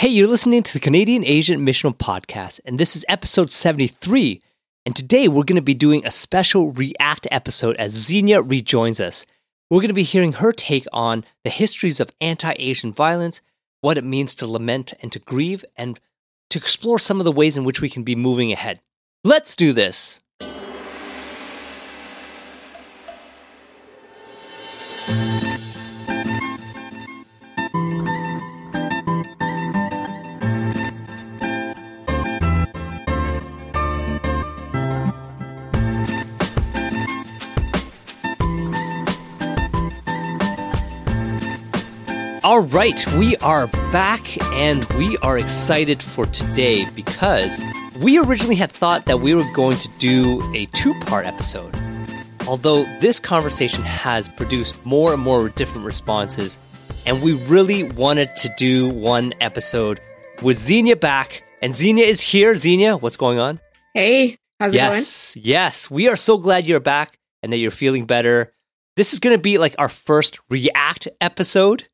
Hey, you're listening to the Canadian Asian Missional Podcast, and this is episode 73. And today we're going to be doing a special React episode as Xenia rejoins us. We're going to be hearing her take on the histories of anti Asian violence, what it means to lament and to grieve, and to explore some of the ways in which we can be moving ahead. Let's do this. All right, we are back and we are excited for today because we originally had thought that we were going to do a two part episode. Although this conversation has produced more and more different responses, and we really wanted to do one episode with Xenia back. And Xenia is here. Xenia, what's going on? Hey, how's yes, it going? Yes, we are so glad you're back and that you're feeling better. This is going to be like our first React episode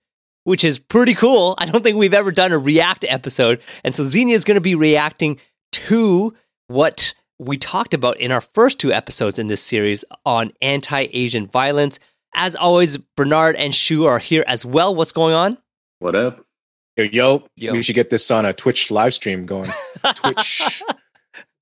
which is pretty cool. I don't think we've ever done a React episode. And so Xenia is going to be reacting to what we talked about in our first two episodes in this series on anti Asian violence. As always, Bernard and Shu are here as well. What's going on? What up? Yo, yo, Yo. we should get this on a Twitch live stream going. Twitch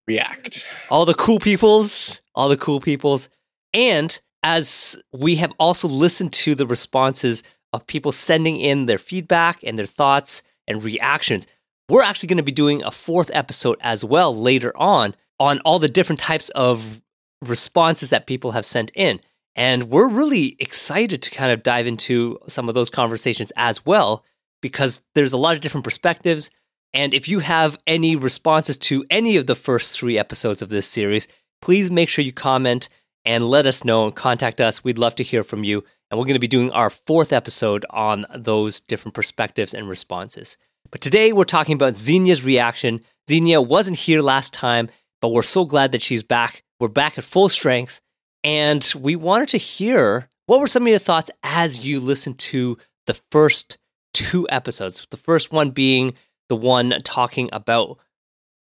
React. all the cool peoples, all the cool peoples. And as we have also listened to the responses of people sending in their feedback and their thoughts and reactions, we're actually going to be doing a fourth episode as well later on on all the different types of responses that people have sent in. And we're really excited to kind of dive into some of those conversations as well because there's a lot of different perspectives. And if you have any responses to any of the first three episodes of this series, please make sure you comment and let us know and contact us. We'd love to hear from you. And we're going to be doing our fourth episode on those different perspectives and responses. But today we're talking about Xenia's reaction. Xenia wasn't here last time, but we're so glad that she's back. We're back at full strength. And we wanted to hear what were some of your thoughts as you listened to the first two episodes. The first one being the one talking about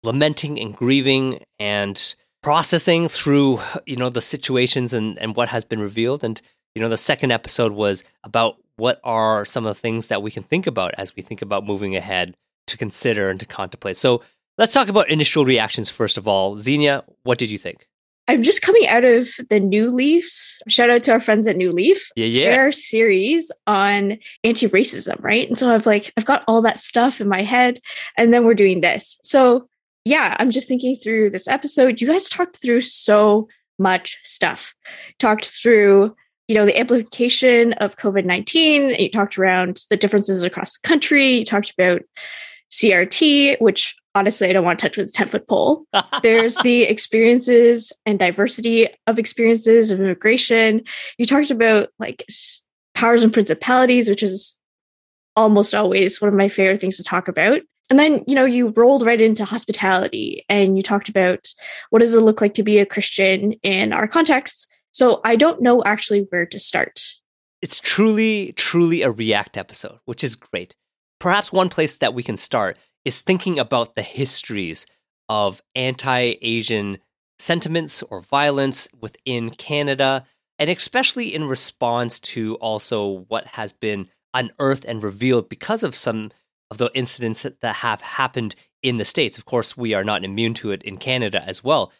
lamenting and grieving and processing through you know the situations and, and what has been revealed and you know the second episode was about what are some of the things that we can think about as we think about moving ahead to consider and to contemplate so let's talk about initial reactions first of all xenia what did you think I'm just coming out of the New Leafs. Shout out to our friends at New Leaf. yeah yeah Their series on anti-racism, right? And so I've like I've got all that stuff in my head, and then we're doing this. So yeah, I'm just thinking through this episode. You guys talked through so much stuff. Talked through you know the amplification of covid-19 you talked around the differences across the country you talked about crt which honestly i don't want to touch with a 10 foot pole. There's the experiences and diversity of experiences of immigration. You talked about like powers and principalities which is almost always one of my favorite things to talk about. And then you know you rolled right into hospitality and you talked about what does it look like to be a christian in our context so i don't know actually where to start it's truly, truly a React episode, which is great. Perhaps one place that we can start is thinking about the histories of anti Asian sentiments or violence within Canada, and especially in response to also what has been unearthed and revealed because of some of the incidents that have happened in the States. Of course, we are not immune to it in Canada as well.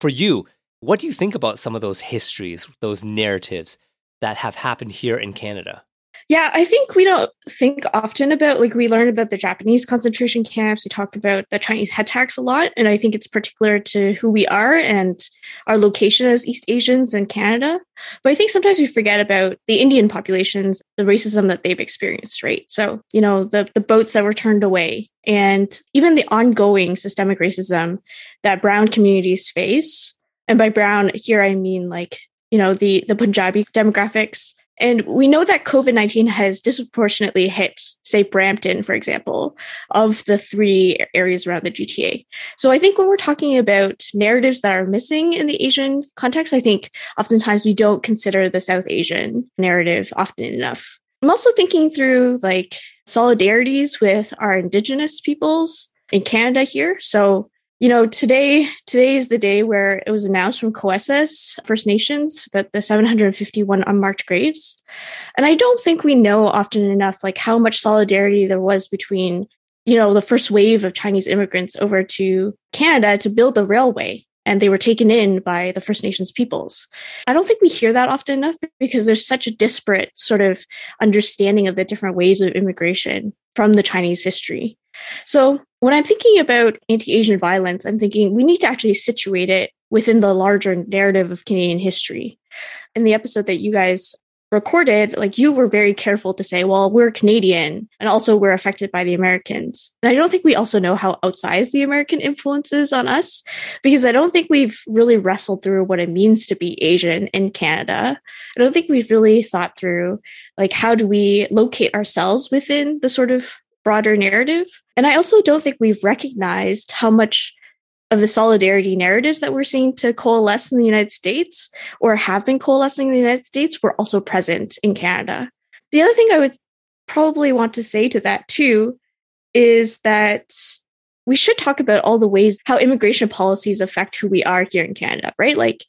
For you, what do you think about some of those histories, those narratives that have happened here in Canada? Yeah, I think we don't think often about like we learn about the Japanese concentration camps. We talked about the Chinese head tax a lot, and I think it's particular to who we are and our location as East Asians in Canada. But I think sometimes we forget about the Indian populations, the racism that they've experienced, right? So, you know, the the boats that were turned away and even the ongoing systemic racism that brown communities face. And by brown here I mean like, you know, the the Punjabi demographics and we know that COVID 19 has disproportionately hit, say, Brampton, for example, of the three areas around the GTA. So I think when we're talking about narratives that are missing in the Asian context, I think oftentimes we don't consider the South Asian narrative often enough. I'm also thinking through like solidarities with our indigenous peoples in Canada here. So, you know, today today is the day where it was announced from Cowessess First Nations about the 751 unmarked graves. And I don't think we know often enough like how much solidarity there was between, you know, the first wave of Chinese immigrants over to Canada to build the railway and they were taken in by the First Nations peoples. I don't think we hear that often enough because there's such a disparate sort of understanding of the different waves of immigration from the Chinese history. So when I'm thinking about anti Asian violence, I'm thinking we need to actually situate it within the larger narrative of Canadian history. In the episode that you guys recorded, like you were very careful to say, well, we're Canadian and also we're affected by the Americans. And I don't think we also know how outsized the American influence is on us because I don't think we've really wrestled through what it means to be Asian in Canada. I don't think we've really thought through like how do we locate ourselves within the sort of broader narrative. And I also don't think we've recognized how much of the solidarity narratives that we're seeing to coalesce in the United States or have been coalescing in the United States were also present in Canada. The other thing I would probably want to say to that too is that we should talk about all the ways how immigration policies affect who we are here in Canada, right? Like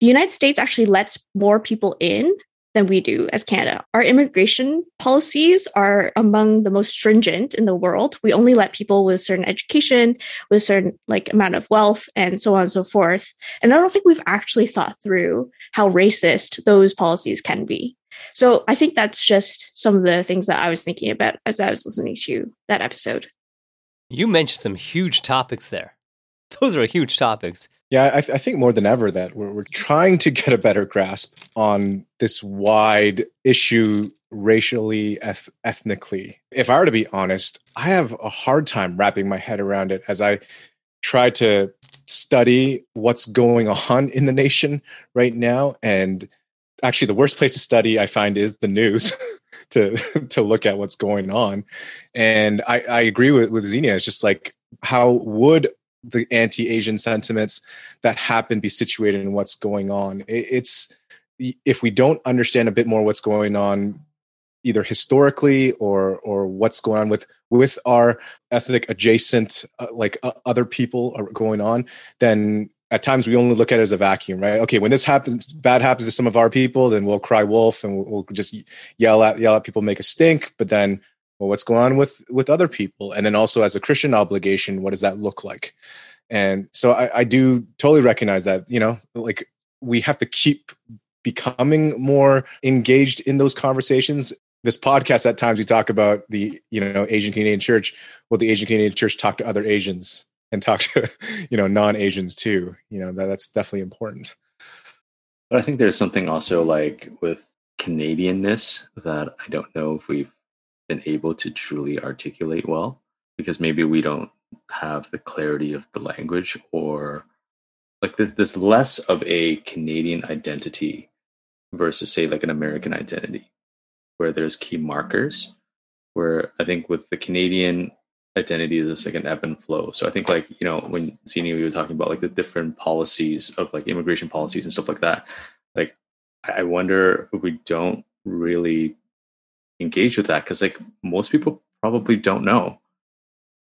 the United States actually lets more people in than we do as Canada. Our immigration policies are among the most stringent in the world. We only let people with certain education, with certain like amount of wealth, and so on and so forth. And I don't think we've actually thought through how racist those policies can be. So I think that's just some of the things that I was thinking about as I was listening to that episode. You mentioned some huge topics there. Those are huge topics. Yeah, I, I, think more than ever that we're, we're trying to get a better grasp on this wide issue racially, eth- ethnically. If I were to be honest, I have a hard time wrapping my head around it as I try to study what's going on in the nation right now. And actually, the worst place to study, I find, is the news. to to look at what's going on, and I, I agree with with Xenia. It's just like how would the anti-asian sentiments that happen be situated in what's going on. It's if we don't understand a bit more what's going on either historically or or what's going on with with our ethnic adjacent uh, like uh, other people are going on then at times we only look at it as a vacuum right? Okay when this happens bad happens to some of our people then we'll cry wolf and we'll, we'll just yell at yell at people make a stink but then well what's going on with with other people? And then also as a christian obligation what does that look like? And so I, I do totally recognize that you know like we have to keep becoming more engaged in those conversations. This podcast at times we talk about the you know asian canadian church. Well the asian canadian church talk to other asians and talk to you know non-asians too. You know that, that's definitely important. But i think there's something also like with canadianness that i don't know if we've been able to truly articulate well because maybe we don't have the clarity of the language or like this this less of a Canadian identity versus say like an American identity where there's key markers where I think with the Canadian identity is like an ebb and flow. So I think like, you know, when Xenia we were talking about like the different policies of like immigration policies and stuff like that, like I wonder if we don't really engage with that because like most people probably don't know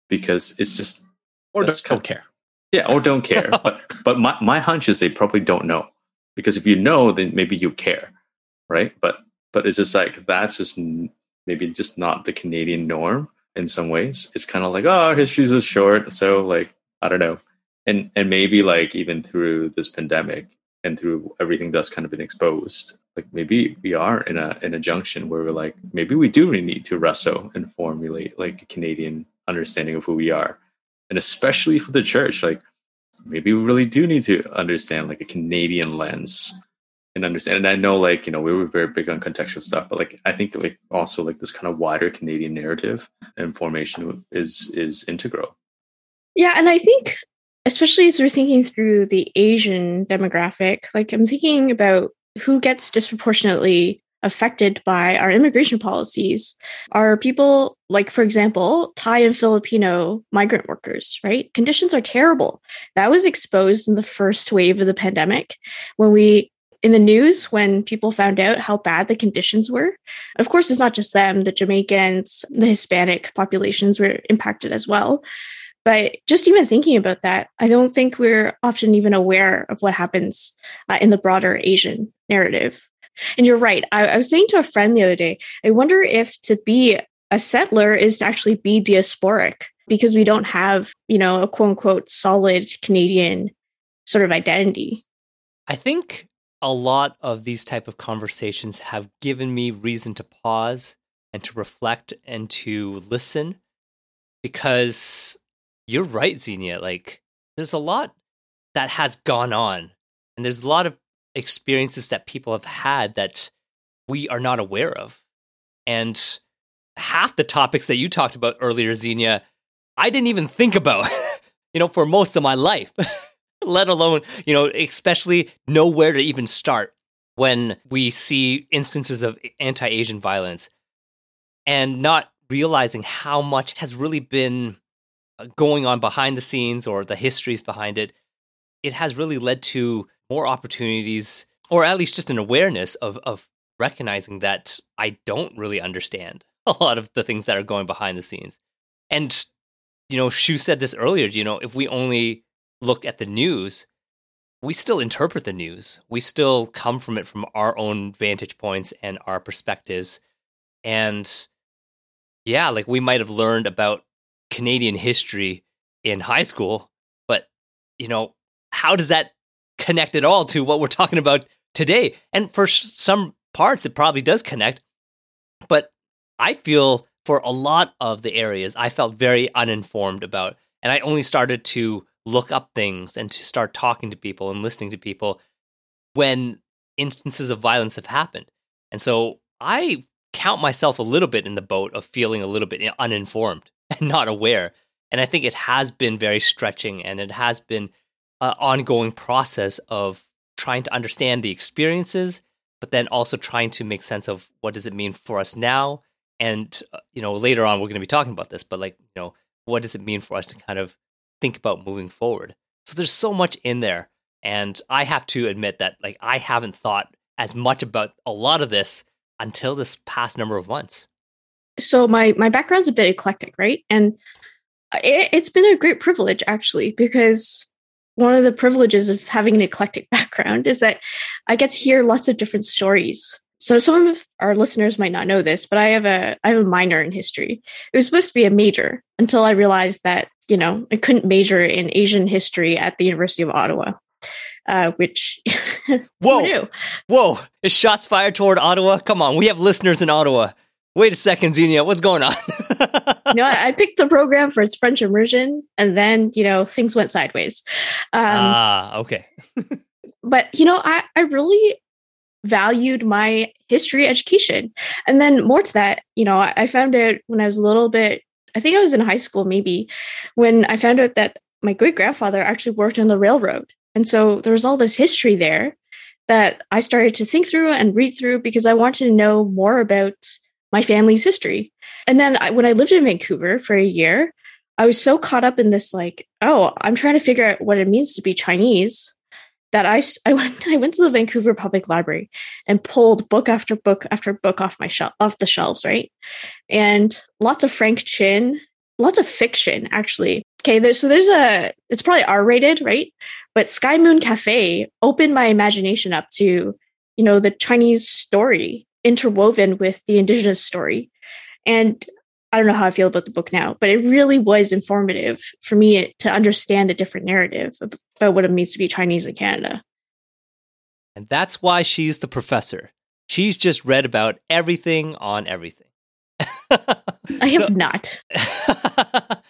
because it's just or don't, don't care. Yeah, or don't care. but but my my hunch is they probably don't know because if you know, then maybe you care, right? But but it's just like that's just maybe just not the Canadian norm in some ways. It's kind of like oh, history's just short, so like I don't know, and and maybe like even through this pandemic and through everything that's kind of been exposed like maybe we are in a in a junction where we're like maybe we do really need to wrestle and formulate like a canadian understanding of who we are. And especially for the church like maybe we really do need to understand like a canadian lens and understand. And i know like you know we were very big on contextual stuff but like i think like also like this kind of wider canadian narrative and formation is is integral. Yeah and i think especially as we're thinking through the asian demographic like i'm thinking about who gets disproportionately affected by our immigration policies are people like for example thai and filipino migrant workers right conditions are terrible that was exposed in the first wave of the pandemic when we in the news when people found out how bad the conditions were. Of course, it's not just them, the Jamaicans, the Hispanic populations were impacted as well. But just even thinking about that, I don't think we're often even aware of what happens uh, in the broader Asian narrative. And you're right. I, I was saying to a friend the other day, I wonder if to be a settler is to actually be diasporic because we don't have, you know, a quote unquote solid Canadian sort of identity. I think a lot of these type of conversations have given me reason to pause and to reflect and to listen because you're right, Xenia. Like, there's a lot that has gone on, and there's a lot of experiences that people have had that we are not aware of. And half the topics that you talked about earlier, Xenia, I didn't even think about, you know, for most of my life, let alone, you know, especially know where to even start when we see instances of anti Asian violence and not realizing how much has really been Uh, going on behind the scenes or the histories behind it. It has really led to more opportunities, or at least just an awareness of, of recognizing that I don't really understand a lot of the things that are going behind the scenes. And, you know, Shu said this earlier, you know, if we only look at the news, we still interpret the news. We still come from it from our own vantage points and our perspectives. And yeah, like we might have learned about Canadian history in high school, but you know, how does that connect at all to what we're talking about today? And for some parts, it probably does connect, but I feel for a lot of the areas, I felt very uninformed about, and I only started to look up things and to start talking to people and listening to people when instances of violence have happened. And so I count myself a little bit in the boat of feeling a little bit uninformed and not aware. And I think it has been very stretching and it has been an ongoing process of trying to understand the experiences, but then also trying to make sense of what does it mean for us now? And uh, you know later on we're going to be talking about this but like you know what does it mean for us to kind of think about moving forward? So there's so much in there and i have to admit that like i haven't thought as much about a lot of this until this past number of months so my my background's a bit eclectic right and it, it's been a great privilege actually because one of the privileges of having an eclectic background is that i get to hear lots of different stories so some of our listeners might not know this, but I have a I have a minor in history. It was supposed to be a major until I realized that you know I couldn't major in Asian history at the University of Ottawa. Uh, which whoa whoa is shots fired toward Ottawa? Come on, we have listeners in Ottawa. Wait a second, Xenia, what's going on? you know, I picked the program for its French immersion, and then you know things went sideways. Um, ah, okay. but you know, I I really valued my history education. And then more to that, you know, I found out when I was a little bit, I think I was in high school maybe, when I found out that my great grandfather actually worked on the railroad. And so there was all this history there that I started to think through and read through because I wanted to know more about my family's history. And then I, when I lived in Vancouver for a year, I was so caught up in this, like, oh, I'm trying to figure out what it means to be Chinese that I, I went I went to the Vancouver Public Library and pulled book after book after book off my shelf off the shelves, right? And lots of Frank Chin, lots of fiction actually. Okay, there's so there's a it's probably R rated, right? But Sky Moon Cafe opened my imagination up to, you know, the Chinese story interwoven with the indigenous story. And I don't know how I feel about the book now, but it really was informative for me to understand a different narrative about what it means to be Chinese in Canada. And that's why she's the professor. She's just read about everything on everything. I have so, not.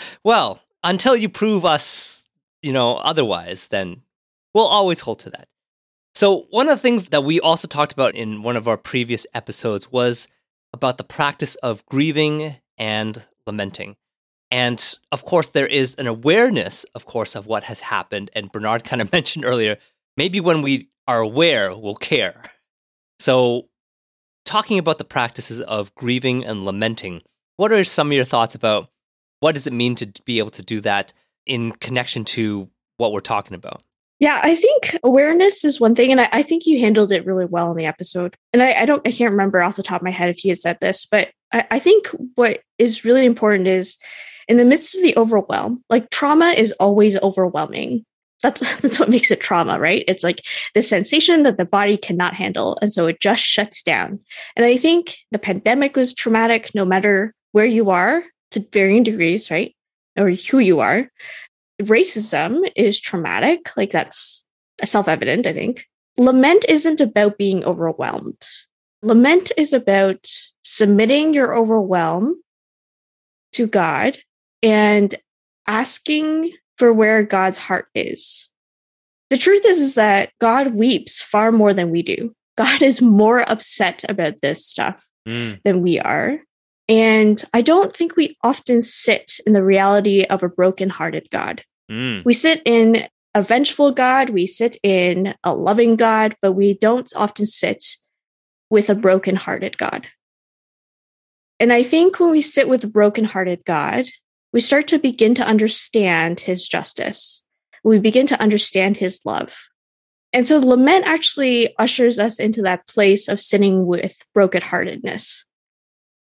well, until you prove us, you know, otherwise, then we'll always hold to that. So, one of the things that we also talked about in one of our previous episodes was about the practice of grieving and lamenting. And of course, there is an awareness, of course, of what has happened. And Bernard kind of mentioned earlier maybe when we are aware, we'll care. So, talking about the practices of grieving and lamenting, what are some of your thoughts about what does it mean to be able to do that in connection to what we're talking about? Yeah, I think awareness is one thing, and I, I think you handled it really well in the episode. And I, I, don't, I can't remember off the top of my head if you had said this, but I, I think what is really important is in the midst of the overwhelm, like trauma is always overwhelming. That's that's what makes it trauma, right? It's like the sensation that the body cannot handle, and so it just shuts down. And I think the pandemic was traumatic, no matter where you are, to varying degrees, right? Or who you are racism is traumatic. Like that's self evident, I think. Lament isn't about being overwhelmed. Lament is about submitting your overwhelm to God and asking for where God's heart is. The truth is, is that God weeps far more than we do. God is more upset about this stuff mm. than we are. And I don't think we often sit in the reality of a broken-hearted God. Mm. We sit in a vengeful God, we sit in a loving God, but we don't often sit with a broken-hearted God. And I think when we sit with a broken-hearted God, we start to begin to understand his justice. We begin to understand his love. And so lament actually ushers us into that place of sitting with brokenheartedness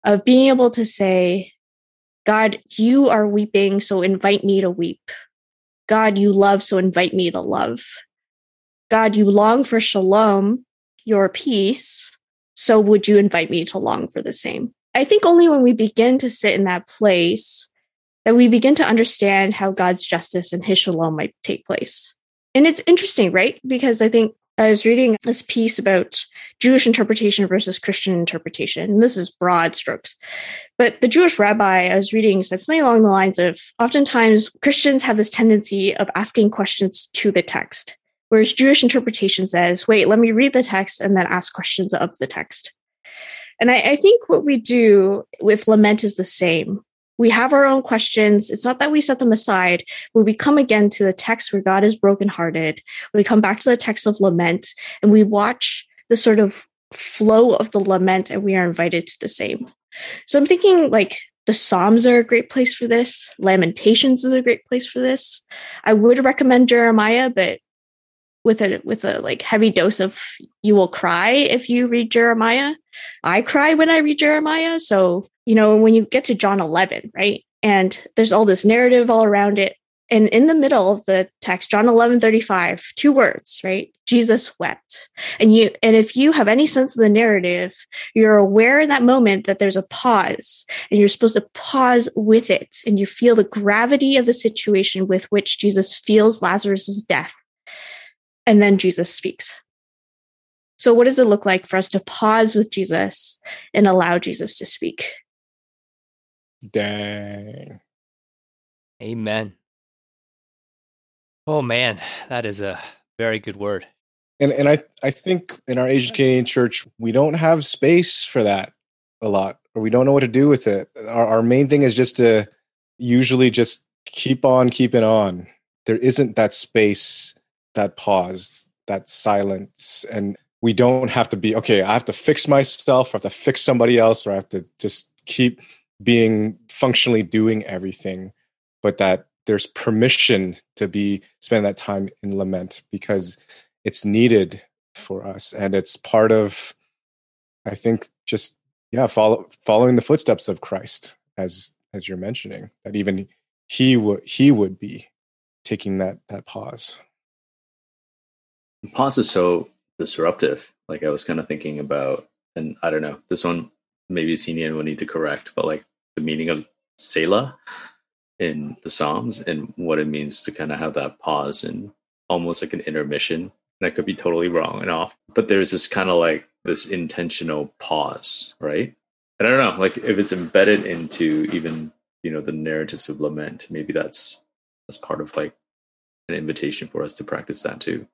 of being able to say, God, you are weeping, so invite me to weep. God, you love, so invite me to love. God, you long for shalom, your peace, so would you invite me to long for the same? I think only when we begin to sit in that place that we begin to understand how God's justice and his shalom might take place. And it's interesting, right? Because I think I was reading this piece about Jewish interpretation versus Christian interpretation. And this is broad strokes. But the Jewish rabbi I was reading said something along the lines of oftentimes Christians have this tendency of asking questions to the text, whereas Jewish interpretation says, wait, let me read the text and then ask questions of the text. And I, I think what we do with lament is the same we have our own questions. It's not that we set them aside. When we come again to the text where God is brokenhearted, we come back to the text of lament and we watch the sort of flow of the lament and we are invited to the same. So I'm thinking like the Psalms are a great place for this. Lamentations is a great place for this. I would recommend Jeremiah, but with a with a like heavy dose of you will cry if you read Jeremiah. I cry when I read Jeremiah, so you know, when you get to John 11, right? And there's all this narrative all around it. And in the middle of the text, John 11, 35, two words, right? Jesus wept. And you, and if you have any sense of the narrative, you're aware in that moment that there's a pause and you're supposed to pause with it. And you feel the gravity of the situation with which Jesus feels Lazarus's death. And then Jesus speaks. So what does it look like for us to pause with Jesus and allow Jesus to speak? Dang. Amen. Oh man, that is a very good word. And and I I think in our Asian Canadian church we don't have space for that a lot, or we don't know what to do with it. Our our main thing is just to usually just keep on keeping on. There isn't that space, that pause, that silence, and we don't have to be okay. I have to fix myself, or I have to fix somebody else, or I have to just keep being functionally doing everything, but that there's permission to be spend that time in lament because it's needed for us and it's part of i think just yeah follow, following the footsteps of christ as as you're mentioning that even he would he would be taking that that pause pause is so disruptive like i was kind of thinking about and i don't know this one maybe Xenia will need to correct, but like the meaning of Selah in the Psalms and what it means to kind of have that pause and almost like an intermission. And I could be totally wrong and off, but there's this kind of like this intentional pause, right? And I don't know, like if it's embedded into even you know the narratives of lament, maybe that's that's part of like an invitation for us to practice that too.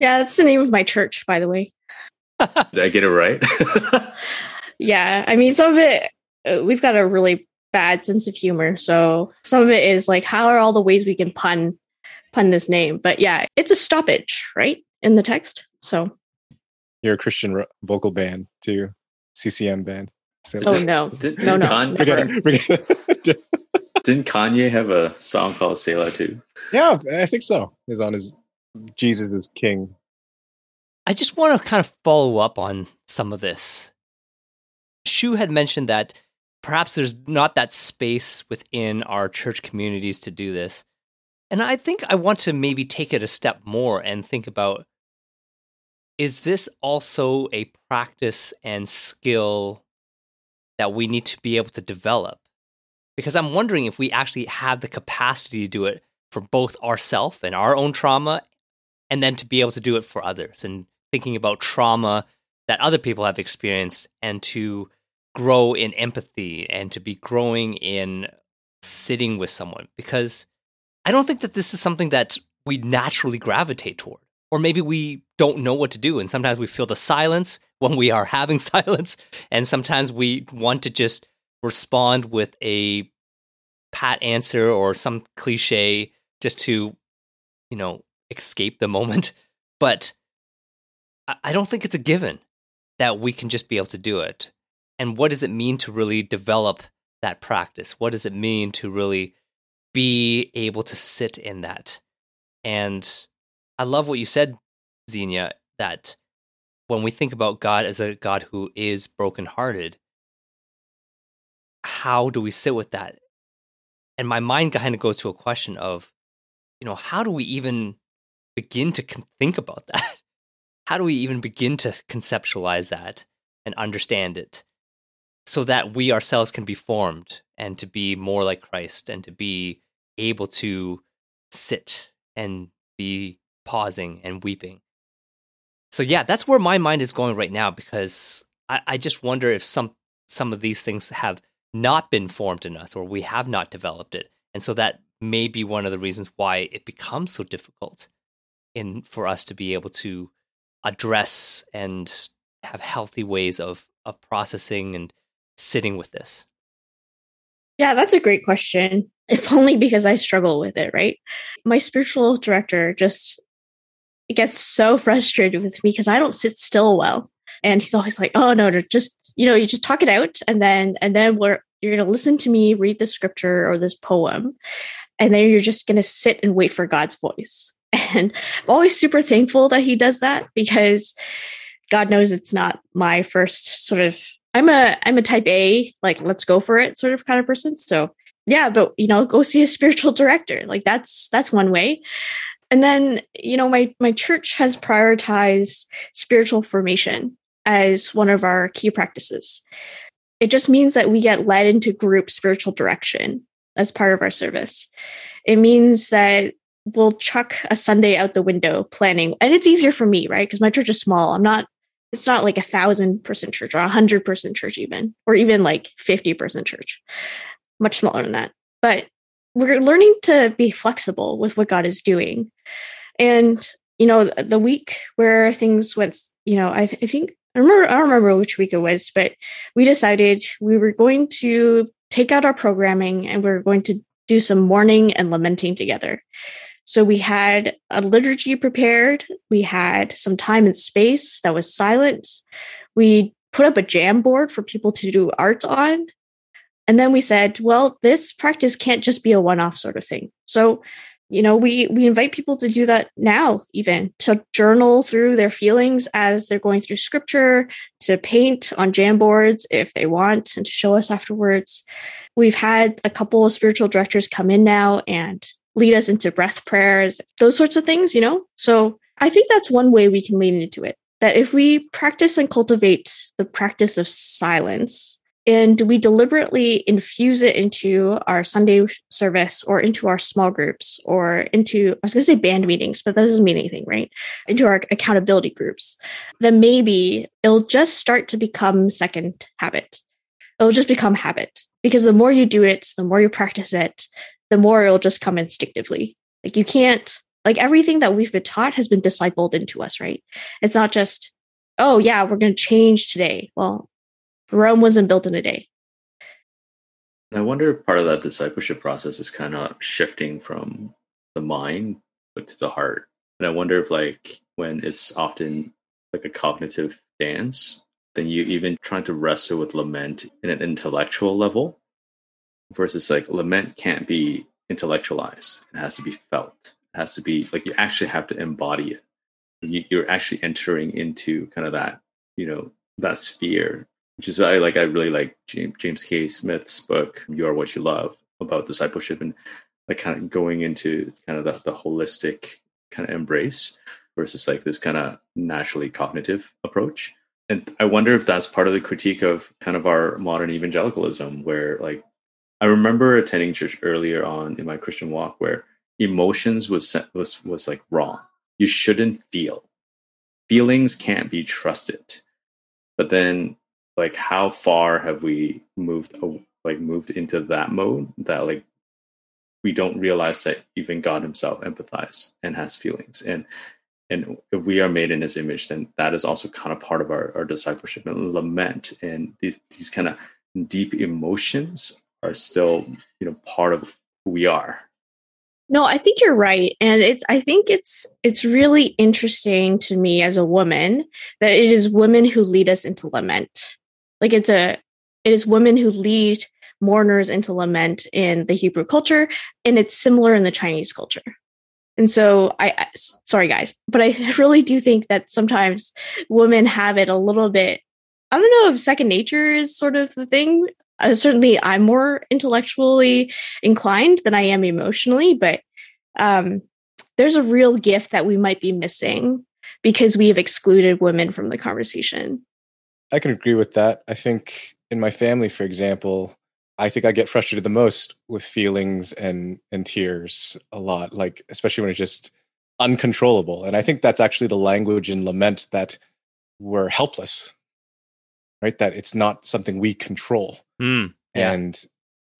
Yeah, that's the name of my church, by the way. Did I get it right? yeah, I mean, some of it uh, we've got a really bad sense of humor, so some of it is like, how are all the ways we can pun pun this name? But yeah, it's a stoppage, right, in the text. So you're a Christian vocal band too, CCM band. So oh no, did, no, no. Kanye, didn't Kanye have a song called Selah too? Yeah, I think so. Is on his Jesus is king. I just want to kind of follow up on some of this. Shu had mentioned that perhaps there's not that space within our church communities to do this. And I think I want to maybe take it a step more and think about is this also a practice and skill that we need to be able to develop? Because I'm wondering if we actually have the capacity to do it for both ourself and our own trauma, and then to be able to do it for others and thinking about trauma that other people have experienced and to grow in empathy and to be growing in sitting with someone. Because I don't think that this is something that we naturally gravitate toward. Or maybe we don't know what to do. And sometimes we feel the silence when we are having silence. And sometimes we want to just respond with a pat answer or some cliche just to, you know, escape the moment. But I don't think it's a given that we can just be able to do it. And what does it mean to really develop that practice? What does it mean to really be able to sit in that? And I love what you said, Xenia, that when we think about God as a God who is brokenhearted, how do we sit with that? And my mind kind of goes to a question of, you know, how do we even begin to think about that? How do we even begin to conceptualize that and understand it so that we ourselves can be formed and to be more like Christ and to be able to sit and be pausing and weeping? So yeah, that's where my mind is going right now because I, I just wonder if some some of these things have not been formed in us or we have not developed it. And so that may be one of the reasons why it becomes so difficult in for us to be able to address and have healthy ways of of processing and sitting with this? Yeah, that's a great question. If only because I struggle with it, right? My spiritual director just gets so frustrated with me because I don't sit still well. And he's always like, "Oh no, no, just you know, you just talk it out, and then and then we're you're gonna listen to me read the scripture or this poem, and then you're just gonna sit and wait for God's voice." And I'm always super thankful that he does that because God knows it's not my first sort of I'm a I'm a type A, like let's go for it sort of kind of person. So yeah, but you know, go see a spiritual director. Like that's that's one way. And then, you know, my my church has prioritized spiritual formation as one of our key practices. It just means that we get led into group spiritual direction as part of our service. It means that we'll chuck a Sunday out the window planning. And it's easier for me, right? Because my church is small. I'm not, it's not like a thousand person church or a hundred person church, even, or even like 50 person church, much smaller than that. But we're learning to be flexible with what God is doing. And, you know, the week where things went, you know, I, I think, I remember, I don't remember which week it was, but we decided we were going to take out our programming and we are going to do some mourning and lamenting together. So we had a liturgy prepared. We had some time and space that was silent. We put up a Jamboard for people to do art on. And then we said, well, this practice can't just be a one off sort of thing. So, you know, we, we invite people to do that now, even to journal through their feelings as they're going through scripture, to paint on Jamboards if they want, and to show us afterwards. We've had a couple of spiritual directors come in now and lead us into breath prayers, those sorts of things, you know? So I think that's one way we can lean into it. That if we practice and cultivate the practice of silence, and we deliberately infuse it into our Sunday service or into our small groups or into, I was going to say band meetings, but that doesn't mean anything, right? Into our accountability groups, then maybe it'll just start to become second habit. It'll just become habit because the more you do it, the more you practice it, the more it'll just come instinctively. Like you can't, like everything that we've been taught has been discipled into us, right? It's not just, oh, yeah, we're going to change today. Well, Rome wasn't built in a day. And I wonder if part of that discipleship process is kind of shifting from the mind to the heart. And I wonder if, like, when it's often like a cognitive dance, then you even trying to wrestle with lament in an intellectual level versus like lament can't be intellectualized it has to be felt It has to be like you actually have to embody it. You, you're actually entering into kind of that, you know, that sphere, which is why like I really like James, James K. Smith's book, "You Are What You Love," about discipleship and like kind of going into kind of the, the holistic kind of embrace versus like this kind of naturally cognitive approach. And I wonder if that's part of the critique of kind of our modern evangelicalism, where like I remember attending church earlier on in my Christian walk where emotions was was was like wrong. You shouldn't feel. Feelings can't be trusted. But then like how far have we moved like moved into that mode that like we don't realize that even God himself empathizes and has feelings. And and if we are made in his image, then that is also kind of part of our, our discipleship and lament. And these these kind of deep emotions are still, you know, part of who we are. No, I think you're right. And it's I think it's it's really interesting to me as a woman that it is women who lead us into lament. Like it's a it is women who lead mourners into lament in the Hebrew culture and it's similar in the Chinese culture. And so I, I sorry guys, but I really do think that sometimes women have it a little bit I don't know if second nature is sort of the thing uh, certainly I'm more intellectually inclined than I am emotionally, but um, there's a real gift that we might be missing because we have excluded women from the conversation. I can agree with that. I think in my family, for example, I think I get frustrated the most with feelings and and tears a lot, like especially when it's just uncontrollable. And I think that's actually the language in lament that we're helpless right? That it's not something we control. Mm, yeah. And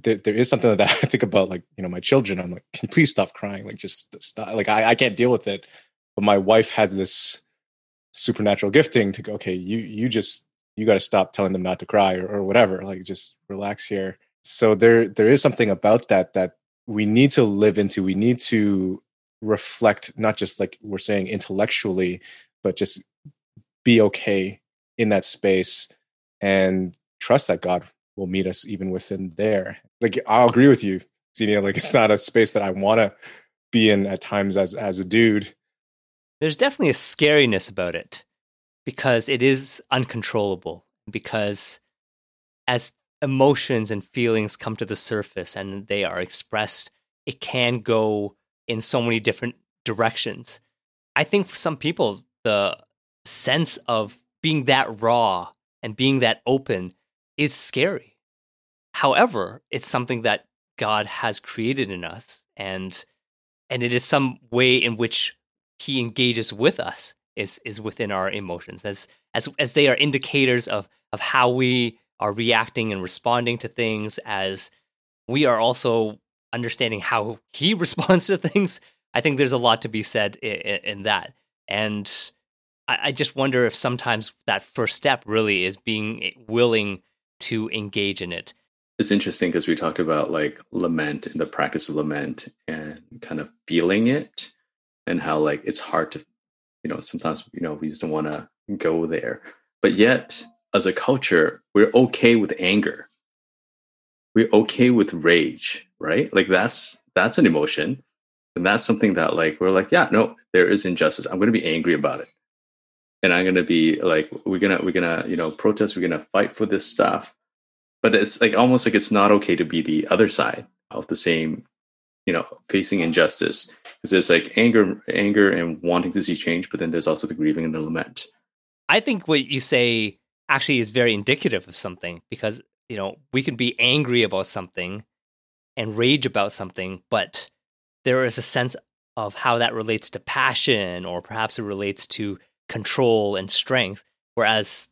there, there is something that I think about, like, you know, my children. I'm like, can you please stop crying? Like, just stop. Like, I, I can't deal with it. But my wife has this supernatural gifting to go, okay, you, you just, you got to stop telling them not to cry or, or whatever. Like, just relax here. So there, there is something about that that we need to live into. We need to reflect, not just like we're saying intellectually, but just be okay in that space and trust that God will meet us even within there. Like I'll agree with you, Xenia. Like it's not a space that I want to be in at times as as a dude. There's definitely a scariness about it because it is uncontrollable. Because as emotions and feelings come to the surface and they are expressed, it can go in so many different directions. I think for some people, the sense of being that raw and being that open is scary. However, it's something that God has created in us and and it is some way in which he engages with us is is within our emotions as as as they are indicators of of how we are reacting and responding to things as we are also understanding how he responds to things i think there's a lot to be said in, in that and I, I just wonder if sometimes that first step really is being willing to engage in it. It's interesting because we talked about like lament and the practice of lament and kind of feeling it and how like it's hard to, you know, sometimes, you know, we just don't want to go there. But yet, as a culture, we're okay with anger. We're okay with rage, right? Like that's that's an emotion. And that's something that like we're like, yeah, no, there is injustice. I'm going to be angry about it and I'm gonna be like, we're gonna we're gonna you know protest, we're gonna fight for this stuff. But it's like almost like it's not okay to be the other side of the same, you know, facing injustice because there's like anger, anger, and wanting to see change, but then there's also the grieving and the lament. I think what you say actually is very indicative of something because you know we can be angry about something and rage about something, but there is a sense of how that relates to passion or perhaps it relates to control and strength, whereas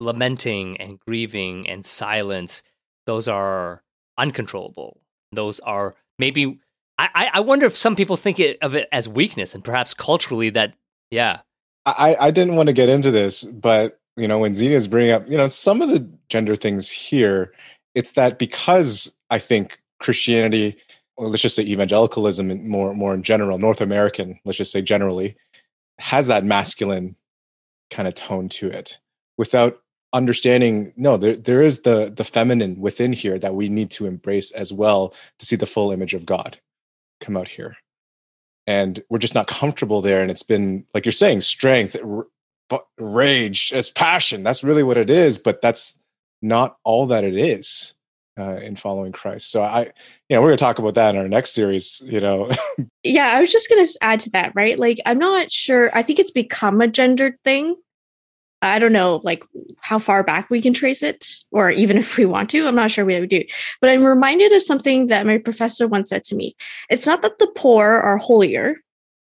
lamenting and grieving and silence, those are uncontrollable. Those are maybe. I, I wonder if some people think it, of it as weakness, and perhaps culturally that, yeah. I, I didn't want to get into this, but you know, when Xenia's bringing up, you know, some of the gender things here, it's that because I think Christianity, or let's just say evangelicalism, more more in general, North American, let's just say generally, has that masculine kind of tone to it without understanding no there there is the the feminine within here that we need to embrace as well to see the full image of God come out here and we're just not comfortable there. And it's been, like you're saying, strength, r- rage, it's passion. That's really what it is, but that's not all that it is. Uh, in following Christ. So I, you know, we're going to talk about that in our next series, you know. yeah, I was just going to add to that, right? Like, I'm not sure. I think it's become a gendered thing I don't know like how far back we can trace it, or even if we want to. I'm not sure we would do. But I'm reminded of something that my professor once said to me. It's not that the poor are holier,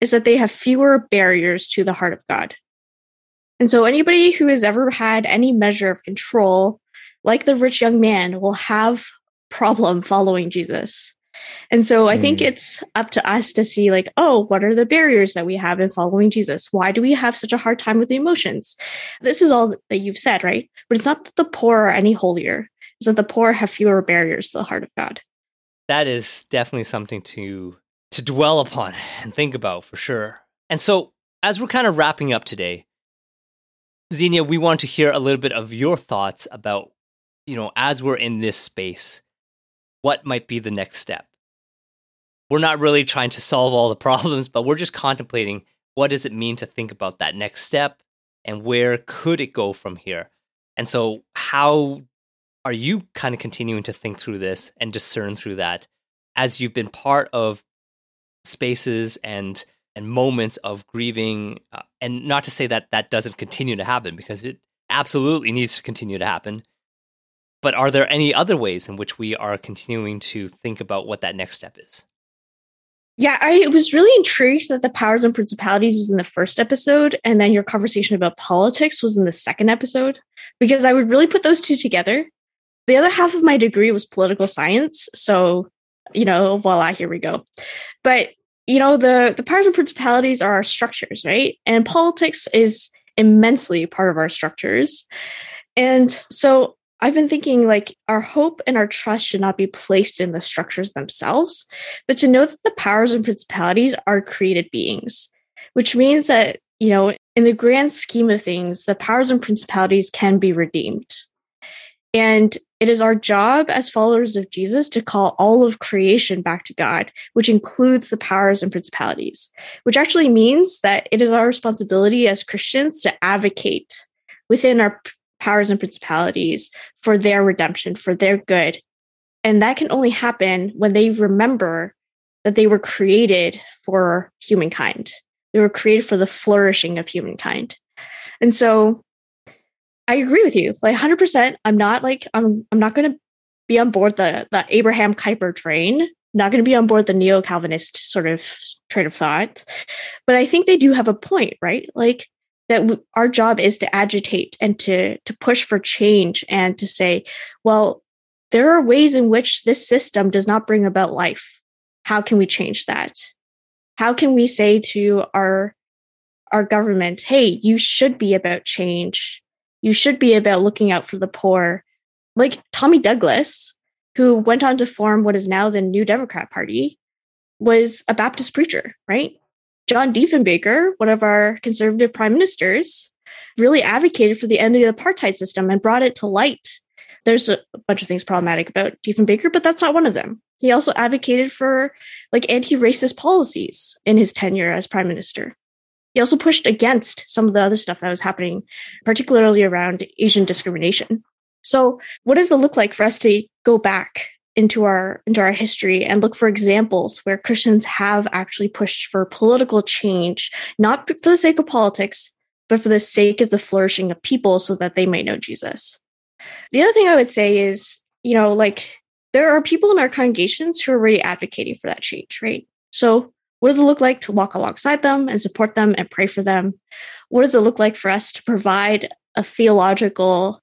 it's that they have fewer barriers to the heart of God. And so anybody who has ever had any measure of control, like the rich young man, will have problem following Jesus. And so I think hmm. it's up to us to see, like, oh, what are the barriers that we have in following Jesus? Why do we have such a hard time with the emotions? This is all that you've said, right? But it's not that the poor are any holier, it's that the poor have fewer barriers to the heart of God. That is definitely something to to dwell upon and think about for sure. And so as we're kind of wrapping up today, Xenia, we want to hear a little bit of your thoughts about, you know, as we're in this space, what might be the next step? we're not really trying to solve all the problems, but we're just contemplating what does it mean to think about that next step and where could it go from here? And so, how are you kind of continuing to think through this and discern through that as you've been part of spaces and and moments of grieving uh, and not to say that that doesn't continue to happen because it absolutely needs to continue to happen but are there any other ways in which we are continuing to think about what that next step is yeah, I was really intrigued that the powers and principalities was in the first episode, and then your conversation about politics was in the second episode, because I would really put those two together. The other half of my degree was political science, so you know, voila, here we go. But you know, the the powers and principalities are our structures, right? And politics is immensely part of our structures. And so I've been thinking like our hope and our trust should not be placed in the structures themselves, but to know that the powers and principalities are created beings, which means that, you know, in the grand scheme of things, the powers and principalities can be redeemed. And it is our job as followers of Jesus to call all of creation back to God, which includes the powers and principalities, which actually means that it is our responsibility as Christians to advocate within our powers and principalities for their redemption, for their good. And that can only happen when they remember that they were created for humankind. They were created for the flourishing of humankind. And so I agree with you. Like 100%, I'm not like I'm I'm not going to be on board the the Abraham Kuyper train. Not going to be on board the neo-Calvinist sort of train of thought. But I think they do have a point, right? Like that w- our job is to agitate and to to push for change and to say well there are ways in which this system does not bring about life. How can we change that? How can we say to our our government hey you should be about change. You should be about looking out for the poor. Like tommy douglas who went on to form what is now the new democrat party was a baptist preacher right John Diefenbaker, one of our conservative prime ministers, really advocated for the end of the apartheid system and brought it to light. There's a bunch of things problematic about Diefenbaker, but that's not one of them. He also advocated for like anti-racist policies in his tenure as prime minister. He also pushed against some of the other stuff that was happening, particularly around Asian discrimination. So, what does it look like for us to go back into our into our history and look for examples where Christians have actually pushed for political change, not for the sake of politics, but for the sake of the flourishing of people so that they might know Jesus. The other thing I would say is, you know, like there are people in our congregations who are already advocating for that change, right? So what does it look like to walk alongside them and support them and pray for them? What does it look like for us to provide a theological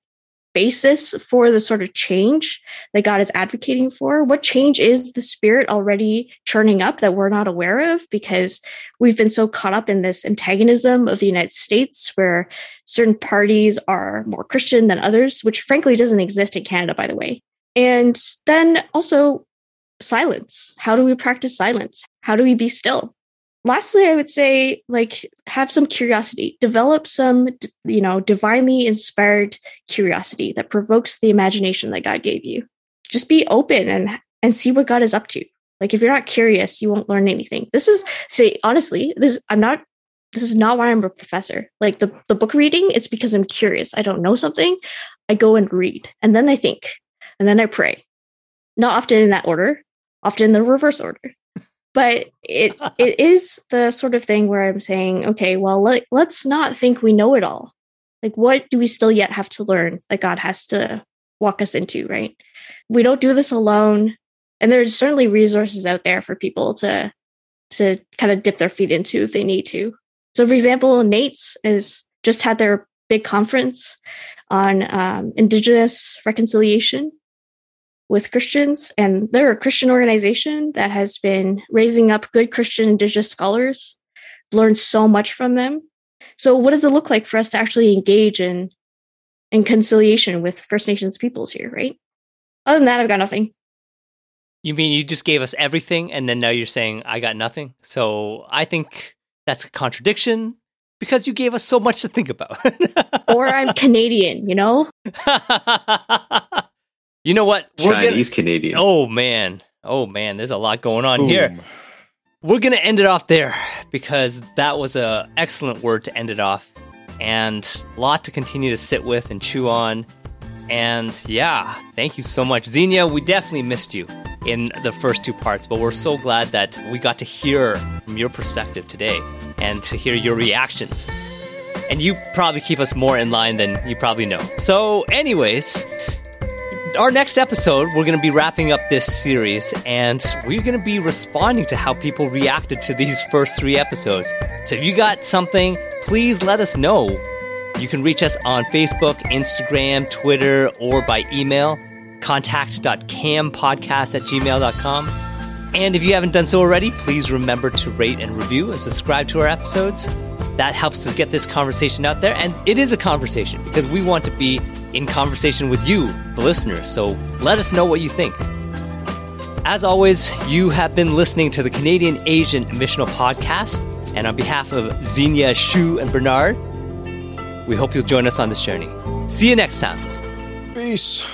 basis for the sort of change that God is advocating for? What change is the spirit already churning up that we're not aware of because we've been so caught up in this antagonism of the United States where certain parties are more Christian than others, which frankly doesn't exist in Canada, by the way. And then also silence. How do we practice silence? How do we be still? Lastly i would say like have some curiosity develop some you know divinely inspired curiosity that provokes the imagination that god gave you just be open and and see what god is up to Like if you're not curious, you won't learn anything. This is say honestly, this I'm not this is not why I'm a professor. Like the, the book reading, it's because I'm curious. I don't know something. I go and read and then I think and then I pray. Not often in that order, often in the reverse order. But it it is the sort of thing where I'm saying, okay, well let, let's not think we know it all. Like what do we still yet have to learn that God has to walk us into, right? We don't do this alone. And there's certainly resources out there for people to to kind of dip their feet into if they need to. So, for example, NAIITS is just had their big conference on um, Indigenous reconciliation with Christians, and they're a Christian organization that has been raising up good Christian Indigenous scholars. Learned so much from them. So, what does it look like for us to actually engage in in conciliation with First Nations peoples here, right? Other than that, I've got nothing. You mean you just gave us everything and then now you're saying I got nothing? So I think that's a contradiction because you gave us so much to think about. or I'm Canadian, you know? you know what? We're Chinese gonna... Canadian. Oh man. Oh man, there's a lot going on Boom. here. We're going to end it off there because that was a excellent word to end it off and a lot to continue to sit with and chew on. And yeah, thank you so much. Xenia, we definitely missed you in the first two parts, but we're so glad that we got to hear from your perspective today and to hear your reactions. And you probably keep us more in line than you probably know. So, anyways, our next episode, we're going to be wrapping up this series and we're going to be responding to how people reacted to these first three episodes. So, if you got something, please let us know you can reach us on Facebook, Instagram, Twitter, or by email, contact.campodcast at gmail.com. And if you haven't done so already, please remember to rate and review and subscribe to our episodes. That helps us get this conversation out there. And it is a conversation because we want to be in conversation with you, the listener. So let us know what you think. As always, you have been listening to the Canadian Asian Missional Podcast. And on behalf of Xenia, Shu, and Bernard, we hope you'll join us on this journey. See you next time. Peace.